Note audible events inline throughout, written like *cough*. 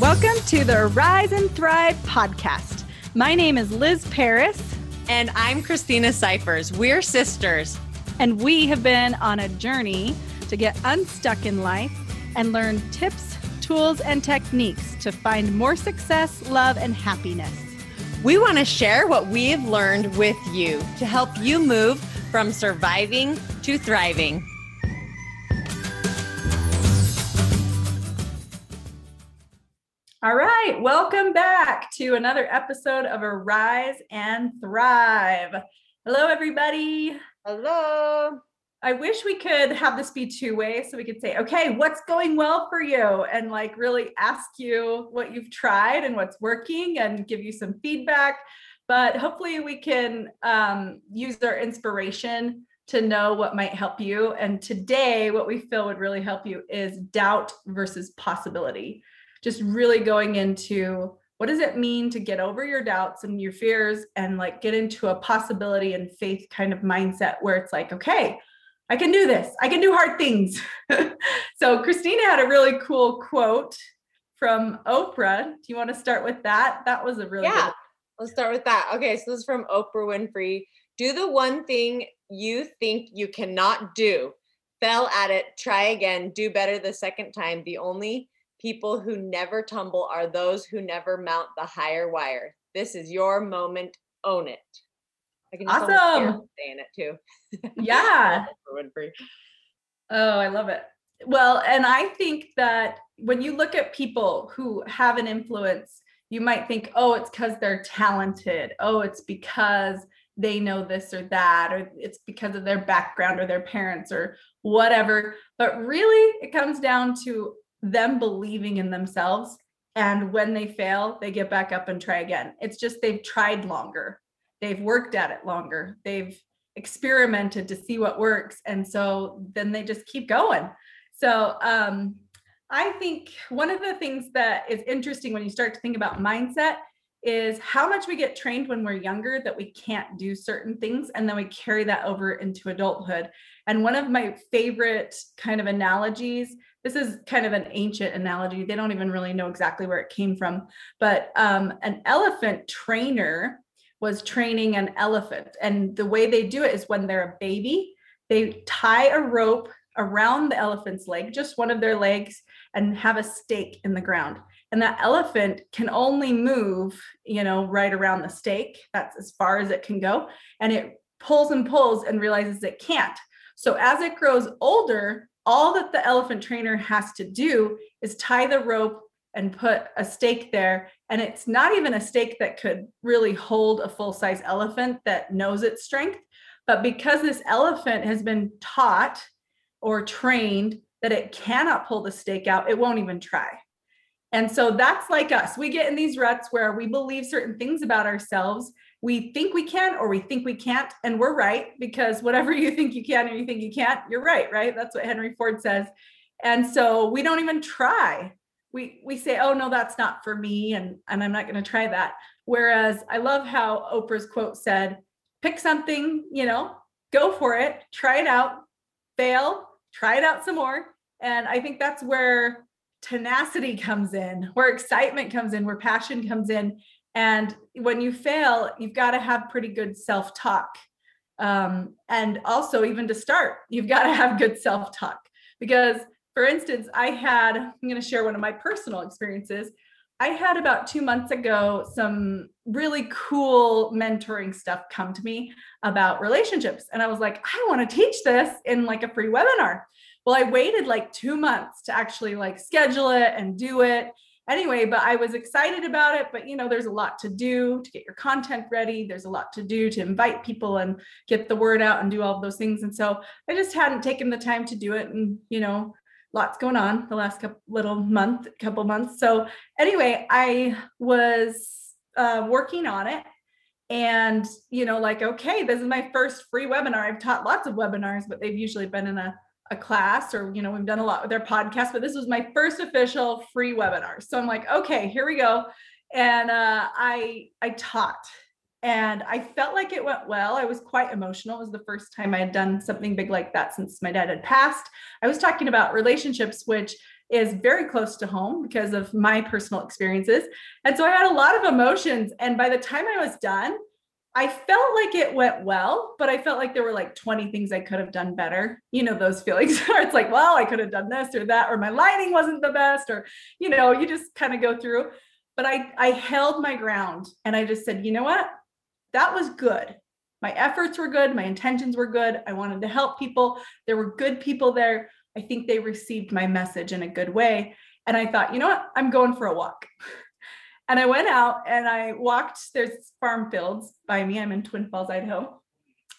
Welcome to the Arise and Thrive podcast. My name is Liz Paris. And I'm Christina Cyphers. We're sisters. And we have been on a journey to get unstuck in life and learn tips, tools, and techniques to find more success, love, and happiness. We want to share what we've learned with you to help you move from surviving to thriving. All right, welcome back to another episode of Arise and Thrive. Hello, everybody. Hello. I wish we could have this be two ways so we could say, okay, what's going well for you? And like really ask you what you've tried and what's working and give you some feedback. But hopefully, we can um, use our inspiration to know what might help you. And today, what we feel would really help you is doubt versus possibility just really going into what does it mean to get over your doubts and your fears and like get into a possibility and faith kind of mindset where it's like, okay, I can do this. I can do hard things. *laughs* so Christina had a really cool quote from Oprah. Do you want to start with that? That was a really yeah. Good- Let's start with that. Okay, so this is from Oprah Winfrey. Do the one thing you think you cannot do. Fail at it, try again, do better the second time. The only people who never tumble are those who never mount the higher wire. This is your moment. Own it. I can awesome. saying it too. *laughs* Yeah. oh, I love it. Well, and I think that when you look at people who have an influence, you might think, oh, it's because they're talented. Oh, it's because they know this or that, or it's because of their background or their parents or whatever. But really, it comes down to them believing in themselves. And when they fail, they get back up and try again. It's just they've tried longer, they've worked at it longer, they've experimented to see what works. And so then they just keep going. So, um, I think one of the things that is interesting when you start to think about mindset is how much we get trained when we're younger that we can't do certain things and then we carry that over into adulthood. And one of my favorite kind of analogies this is kind of an ancient analogy. They don't even really know exactly where it came from. But um, an elephant trainer was training an elephant. And the way they do it is when they're a baby, they tie a rope around the elephant's leg, just one of their legs, and have a stake in the ground. And that elephant can only move, you know, right around the stake. That's as far as it can go. And it pulls and pulls and realizes it can't. So as it grows older, all that the elephant trainer has to do is tie the rope and put a stake there. And it's not even a stake that could really hold a full size elephant that knows its strength. But because this elephant has been taught or trained that it cannot pull the stake out, it won't even try. And so that's like us. We get in these ruts where we believe certain things about ourselves we think we can or we think we can't and we're right because whatever *laughs* you think you can or you think you can't you're right right? That's what henry ford says. And so we don't even try. We we say oh no that's not for me and and i'm not going to try that. Whereas i love how oprah's quote said pick something you know go for it try it out fail try it out some more. And i think that's where tenacity comes in where excitement comes in where passion comes in and when you fail, you've got to have pretty good self talk. Um, and also, even to start, you've got to have good self talk. Because, for instance, I had, I'm going to share one of my personal experiences. I had about two months ago some really cool mentoring stuff come to me about relationships. And I was like, I want to teach this in like a free webinar. Well, I waited like two months to actually like schedule it and do it anyway, but I was excited about it. But you know, there's a lot to do to get your content ready. There's a lot to do to invite people and get the word out and do all of those things. And so I just hadn't taken the time to do it. And you know, lots going on the last couple little month, couple months. So anyway, I was uh, working on it and you know like okay this is my first free webinar i've taught lots of webinars but they've usually been in a a class or you know we've done a lot with their podcast but this was my first official free webinar. So i'm like okay here we go. And uh, i i taught and i felt like it went well. I was quite emotional. It was the first time i had done something big like that since my dad had passed. I was talking about relationships which is very close to home because of my personal experiences. And so I had a lot of emotions. And by the time I was done, I felt like it went well, but I felt like there were like 20 things I could have done better. You know, those feelings *laughs* where it's like, well, I could have done this or that, or my lighting wasn't the best, or, you know, you just kind of go through. But I, I held my ground and I just said, you know what? That was good. My efforts were good. My intentions were good. I wanted to help people. There were good people there. I think they received my message in a good way. And I thought, you know what? I'm going for a walk. *laughs* And I went out and I walked, there's farm fields by me. I'm in Twin Falls, Idaho.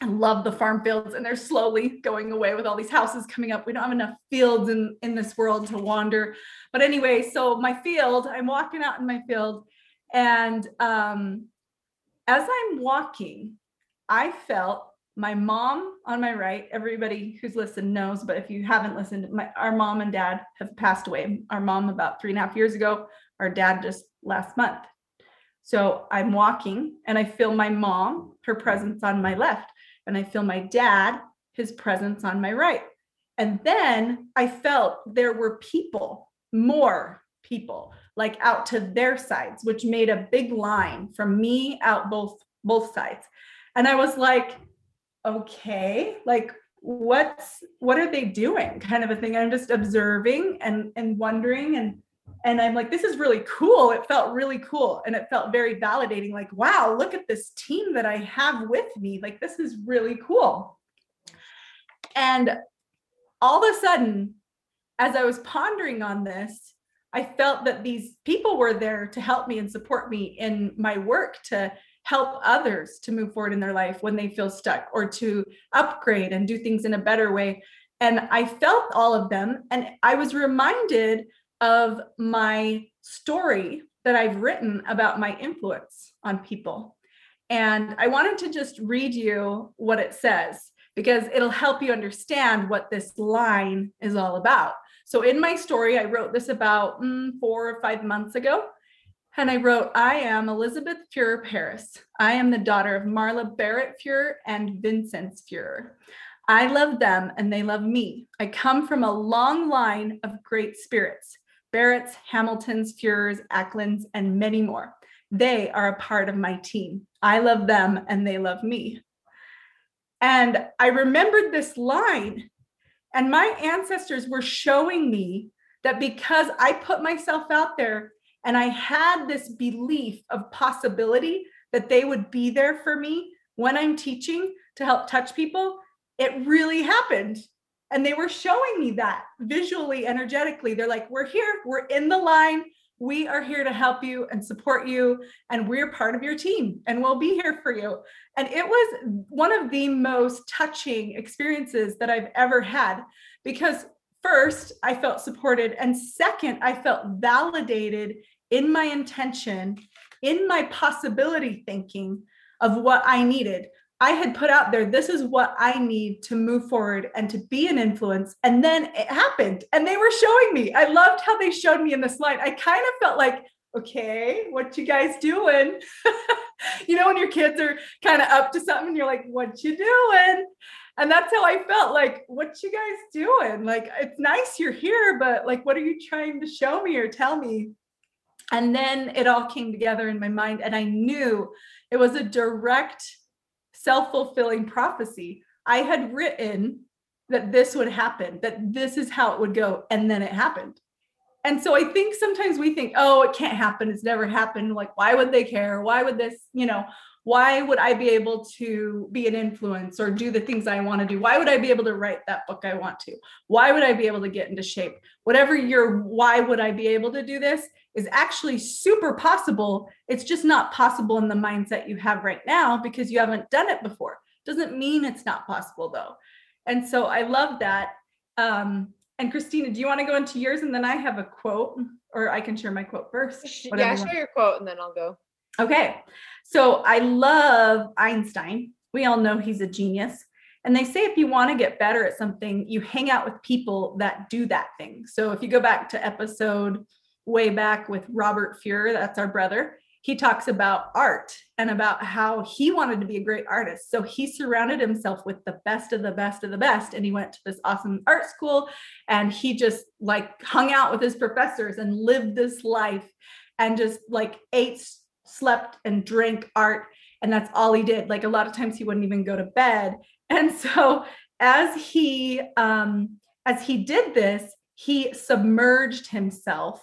I love the farm fields and they're slowly going away with all these houses coming up. We don't have enough fields in, in this world to wander. But anyway, so my field, I'm walking out in my field. And um, as I'm walking, I felt my mom on my right. Everybody who's listened knows, but if you haven't listened, my, our mom and dad have passed away. Our mom about three and a half years ago, our dad just last month. So I'm walking and I feel my mom, her presence on my left, and I feel my dad, his presence on my right. And then I felt there were people, more people, like out to their sides, which made a big line from me out both both sides. And I was like, okay, like what's what are they doing? Kind of a thing. I'm just observing and and wondering and and i'm like this is really cool it felt really cool and it felt very validating like wow look at this team that i have with me like this is really cool and all of a sudden as i was pondering on this i felt that these people were there to help me and support me in my work to help others to move forward in their life when they feel stuck or to upgrade and do things in a better way and i felt all of them and i was reminded of my story that I've written about my influence on people. And I wanted to just read you what it says because it'll help you understand what this line is all about. So, in my story, I wrote this about mm, four or five months ago. And I wrote, I am Elizabeth Fuhrer Paris. I am the daughter of Marla Barrett Fuhrer and Vincent Fuhrer. I love them and they love me. I come from a long line of great spirits. Barrett's, Hamilton's, Fuhrer's, Ackland's, and many more. They are a part of my team. I love them and they love me. And I remembered this line, and my ancestors were showing me that because I put myself out there and I had this belief of possibility that they would be there for me when I'm teaching to help touch people, it really happened. And they were showing me that visually, energetically. They're like, we're here, we're in the line. We are here to help you and support you. And we're part of your team and we'll be here for you. And it was one of the most touching experiences that I've ever had because first, I felt supported. And second, I felt validated in my intention, in my possibility thinking of what I needed. I had put out there, this is what I need to move forward and to be an influence. And then it happened. And they were showing me. I loved how they showed me in the slide. I kind of felt like, okay, what you guys doing? *laughs* you know, when your kids are kind of up to something, you're like, what you doing? And that's how I felt like, what you guys doing? Like, it's nice you're here, but like, what are you trying to show me or tell me? And then it all came together in my mind. And I knew it was a direct self fulfilling prophecy. I had written that this would happen, that this is how it would go. And then it happened. And so I think sometimes we think, oh, it can't happen. It's never happened. Like, why would they care? Why would this, you know, why would I be able to be an influence or do the things I want to do? Why would I be able to write that book I want to? Why would I be able to get into shape? Whatever your why would I be able to do this is actually super possible. It's just not possible in the mindset you have right now because you haven't done it before. Doesn't mean it's not possible though. And so I love that. Um, and Christina, do you want to go into yours and then I have a quote or I can share my quote first? Yeah, share your quote and then I'll go. Okay. So I love Einstein. We all know he's a genius. And they say if you want to get better at something, you hang out with people that do that thing. So if you go back to episode way back with Robert Fuhrer, that's our brother, he talks about art and about how he wanted to be a great artist. So he surrounded himself with the best of the best of the best. And he went to this awesome art school and he just like hung out with his professors and lived this life and just like ate, slept, and drank art. And that's all he did. Like a lot of times he wouldn't even go to bed. *laughs* And so as he um as he did this, he submerged himself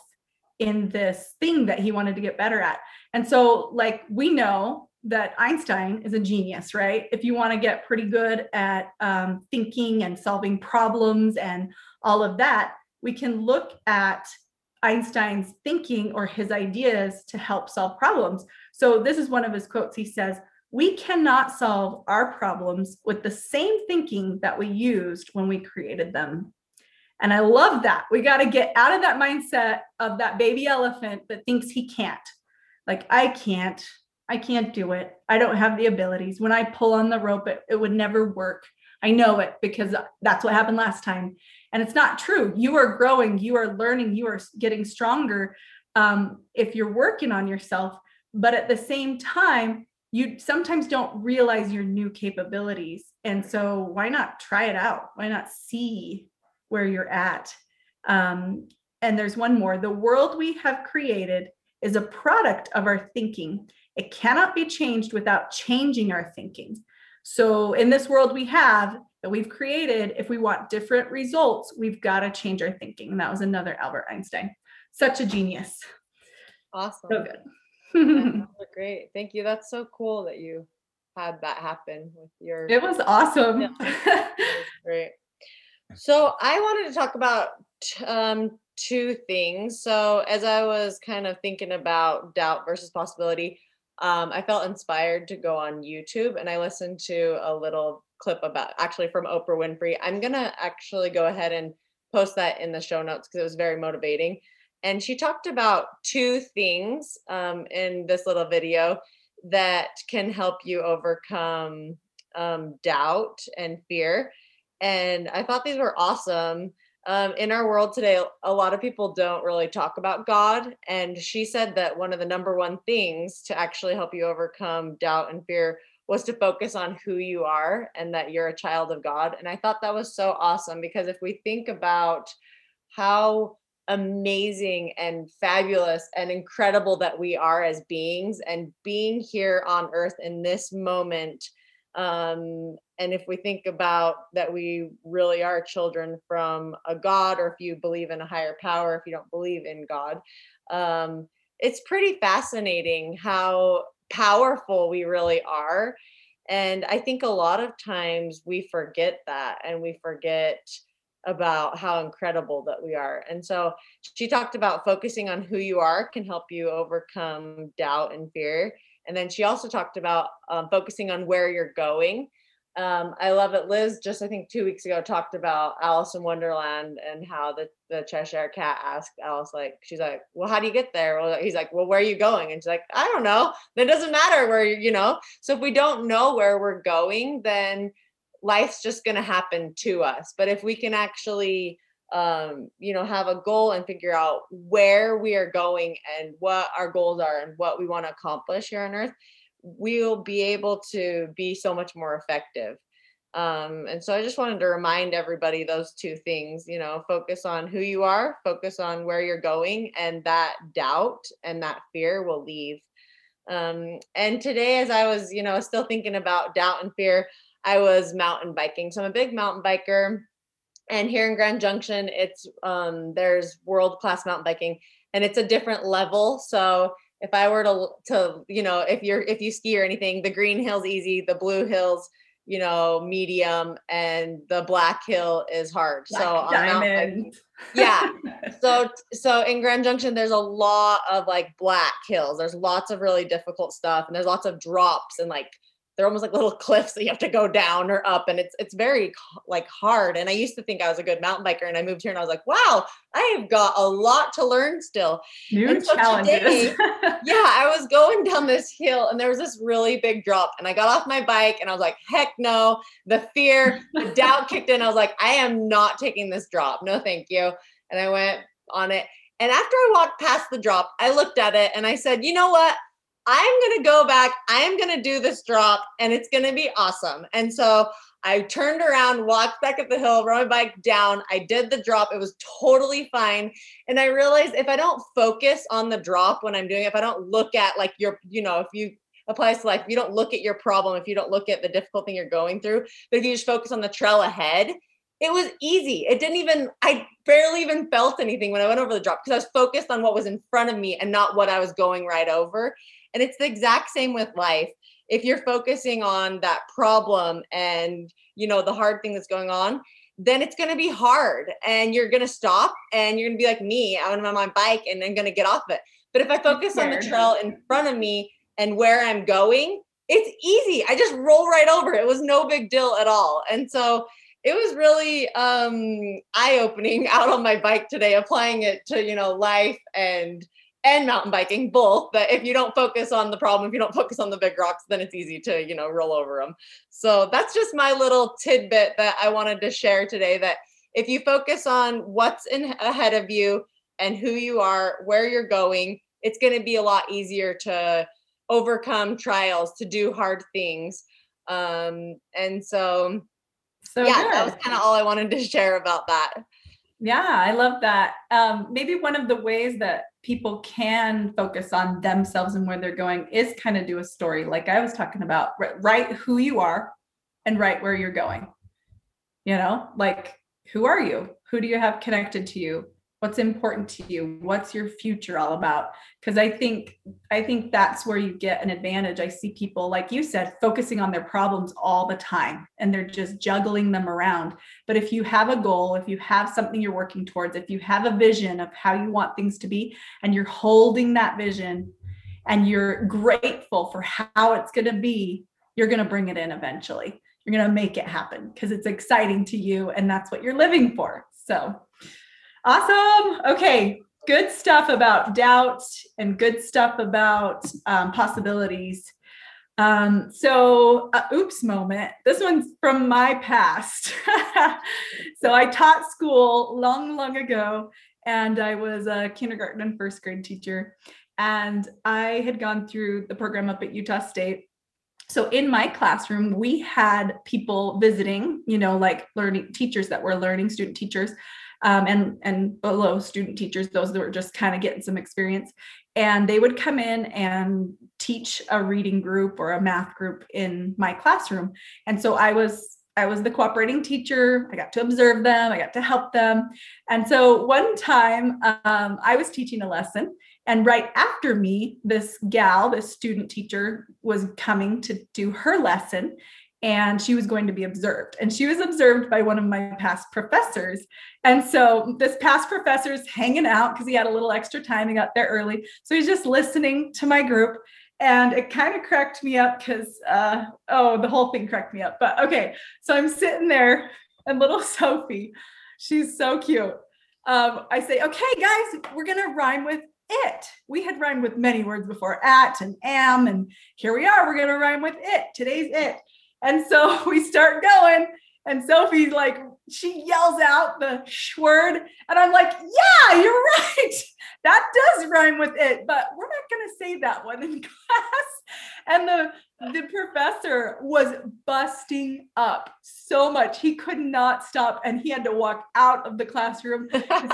in this thing that he wanted to get better at. And so, like, we know that Einstein is a genius, right? If you want to get pretty good at um, thinking and solving problems and all of that, we can look at Einstein's thinking or his ideas to help solve problems. So, this is one of his quotes. He says, We cannot solve our problems with the same thinking that we used when we created them. And I love that. We got to get out of that mindset of that baby elephant that thinks he can't. Like, I can't, I can't do it. I don't have the abilities. When I pull on the rope, it, it would never work. I know it because that's what happened last time. And it's not true. You are growing, you are learning, you are getting stronger um, if you're working on yourself. But at the same time, you sometimes don't realize your new capabilities. And so, why not try it out? Why not see where you're at. Um, and there's one more the world we have created is a product of our thinking. It cannot be changed without changing our thinking. So, in this world we have that we've created, if we want different results, we've got to change our thinking. And that was another Albert Einstein. Such a genius. Awesome. So good. *laughs* great. Thank you. That's so cool that you had that happen with your. It was awesome. Yeah. *laughs* great. So I wanted to talk about um, two things. So as I was kind of thinking about doubt versus possibility, um, I felt inspired to go on YouTube and I listened to a little clip about actually from Oprah Winfrey. I'm gonna actually go ahead and post that in the show notes because it was very motivating. And she talked about two things um, in this little video that can help you overcome um, doubt and fear and I thought these were awesome. Um, in our world today, a lot of people don't really talk about God. And she said that one of the number one things to actually help you overcome doubt and fear was to focus on who you are and that you're a child of God. And I thought that was so awesome because if we think about how amazing and fabulous and incredible that we are as beings and being here on earth in this moment um, and if we think about that we really are children from a god or if you believe in a higher power if you don't believe in god um, it's pretty fascinating how powerful we really are. And i think a lot of times we forget that and we forget about how incredible that we are. And so she talked about focusing on who you are can help you overcome doubt and fear and then she also talked about um, focusing on where you're going um, I love it. Liz just I think two weeks ago talked about Alice in Wonderland and how the, the Cheshire cat asked Alice like she's like, well, how do you get there? Well, he's like, well, where are you going? And she's like, I don't know. It doesn't matter where you you know. So if we don't know where we're going, then life's just going to happen to us. But if we can actually um, you know, have a goal and figure out where we are going and what our goals are and what we want to accomplish here on earth, we'll be able to be so much more effective. Um, and so I just wanted to remind everybody those two things, you know, focus on who you are, focus on where you're going, and that doubt and that fear will leave. Um, and today, as I was, you know, still thinking about doubt and fear, I was mountain biking. So I'm a big mountain biker. And here in Grand Junction, it's um, there's world class mountain biking, and it's a different level. So if I were to to you know if you're if you ski or anything, the green hill's easy, the blue hills you know medium, and the black hill is hard. Black so diamond. yeah. *laughs* so so in Grand Junction, there's a lot of like black hills. There's lots of really difficult stuff, and there's lots of drops and like they're almost like little *laughs* cliffs that you have to go down or up and it's it's very like hard and i used to think i was a good mountain biker and i moved here and i was like wow i have got a lot to learn still. New and so challenges. today, yeah i was going down this hill and there was this really big drop and i got off my bike and i was like heck no. The fear the *laughs* doubt kicked in. I was like i am not taking this drop. No thank you. And i went on it and after i walked past the drop i looked at it and i said you know what I'm going to go back. I am going to do this drop and it's going to be awesome. And so I turned around, walked back up the hill, rode my bike down. I did the drop. It was totally fine. And I realized if I don't focus on the drop when I'm doing it, if I don't look at like your, you know, if you applies to life, if you don't look at your problem, if you don't look at the difficult thing you're going through, but if you just focus on the trail ahead, it was easy. It didn't even, I barely even felt anything when I went over the drop because I was focused on what was in front of me and not what I was going right over. And it's the exact same with life. If you're focusing on that problem and you know the hard thing that's going on then it's going to be hard and you're going to stop and you're going to be like me. I'm on my bike and i'm going to get off it. But if i focus on the trail in front of me and where i'm going it's easy. I just roll right over. It was no big deal at all. And so it was really um eye-opening *laughs* out on my bike today applying it to you know life and and mountain biking both but if you don't focus on the problem if you don't focus on the big rocks then it's easy to you know roll over them so that's just my little tidbit that i wanted to share today that if you focus on what's in ahead of you and who you are where you're going it's going to be a lot easier to overcome trials to do hard things um and so so yeah good. that was kind of all i wanted to share about that yeah, I love that. Um, maybe one of the ways that people can focus on themselves and where they're going is kind of do a story, like I was talking about. Write who you are and write where you're going. You know, like who are you? Who do you have connected to you? What's important to you what's your future all about? Because i think i think that's where you get an advantage. I see people like you said focusing on their problems all the time and they're just juggling them around. But if you have a goal if you have something you're working towards if you have a vision of how you want things to be and you're holding that vision and you're grateful for how it's going to be you're going to bring it in eventually. You're going to make it happen because it's exciting to you and that's what you're living for. So Awesome. Okay. Good stuff about doubt and good stuff about um, possibilities. Um, so, uh, oops moment. This one's from my past. *laughs* so, I taught school long, long ago, and I was a kindergarten and first grade teacher. And I had gone through the program up at Utah State. So, in my classroom, we had people visiting, you know, like learning teachers that were learning, student teachers um, and and below student teachers, those that were just kind of getting some experience, and they would come in and teach a reading group or a math group in my classroom. And so I was I was the cooperating teacher. I got to observe them. I got to help them. And so one time um, I was teaching a lesson, and right after me, this gal, this student teacher, was coming to do her lesson and she was going to be observed. And she was observed by one of my past professors. And so this past professor's hanging out because he had a little extra time. He got there early. So he's just listening to my group. And it kind of cracked me up because, uh, oh, the whole thing cracked me up. But okay, so I'm sitting there, and little *laughs* Sophie, she's so cute. Um, I say, okay, guys, we're going to rhyme with it. We had rhymed with many words before, at and am, and here we are. We're going to rhyme with it. Today's it. And so *laughs* we start going, and Sophie's like, she yells out the sh word, and I'm like, yeah, you're *laughs* right. That does rhyme with it, but we're not going to say that one in *laughs* class. And the the professor was busting up so much. He could not stop and he had to walk out of the classroom.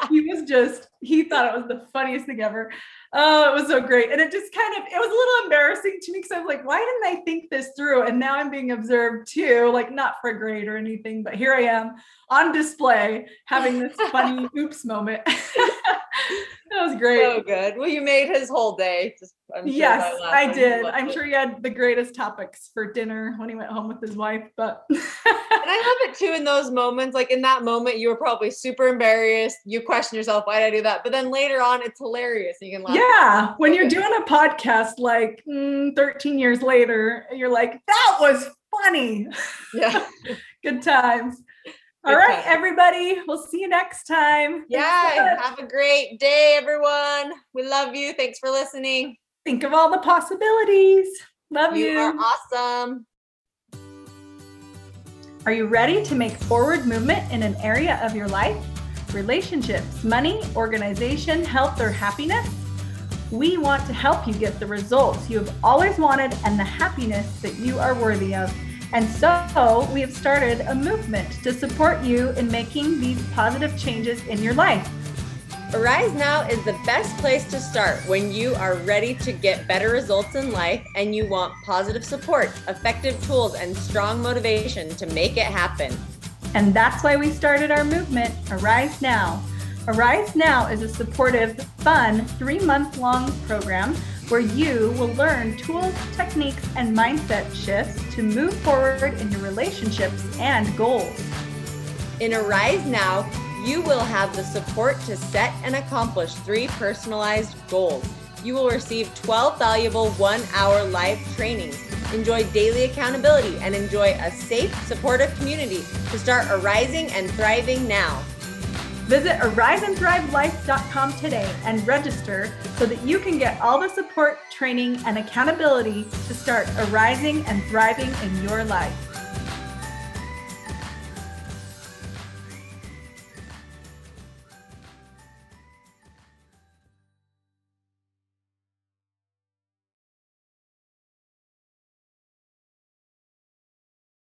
he was *laughs* just, he thought it was the funniest thing ever. Oh, it was so great. And it just kind of, it was a little embarrassing to me because I was like, why didn't I think this through? And now I'm being observed too, like not for a grade or anything, but here I am on display having this *laughs* funny oops moment. *laughs* that was great. So good. Well, you made his whole day. Just, sure yes, I did. I'm sure he had the greatest topics for dinner when he went home with his wife, but *laughs* and I love it too in those moments. Like in that moment, you were probably super embarrassed. You question yourself, why did I do that? But then later on, it's hilarious. You can laugh. Yeah. When you're doing a podcast like mm, 13 years later, you're like, that was funny. Yeah. *laughs* Good times. All right, everybody. We'll see you next time. Yeah. Have a great day, everyone. We love you. Thanks for listening. Think of all the possibilities. Love you. You are awesome. Are you ready to make forward movement in an area of your life? Relationships, money, organization, health, or happiness? We want to help you get the results you have always wanted and the happiness that you are worthy of. And so we have started a movement to support you in making these positive changes in your life. Arise Now is the best place to start when you are ready to get better results in life and you want positive support, effective tools, and strong motivation to make it happen. And that's why we started our movement, Arise Now. Arise Now is a supportive, fun, three month long program where you will learn tools, techniques, and mindset shifts to move forward in your relationships and goals. In Arise Now, you will have the support to set and accomplish three personalized goals. You will receive 12 valuable one hour live trainings, enjoy daily accountability, and enjoy a safe, supportive community to start arising and thriving now. Visit ariseandthrivelife.com today and register so that you can get all the support, training, and accountability to start arising and thriving in your life.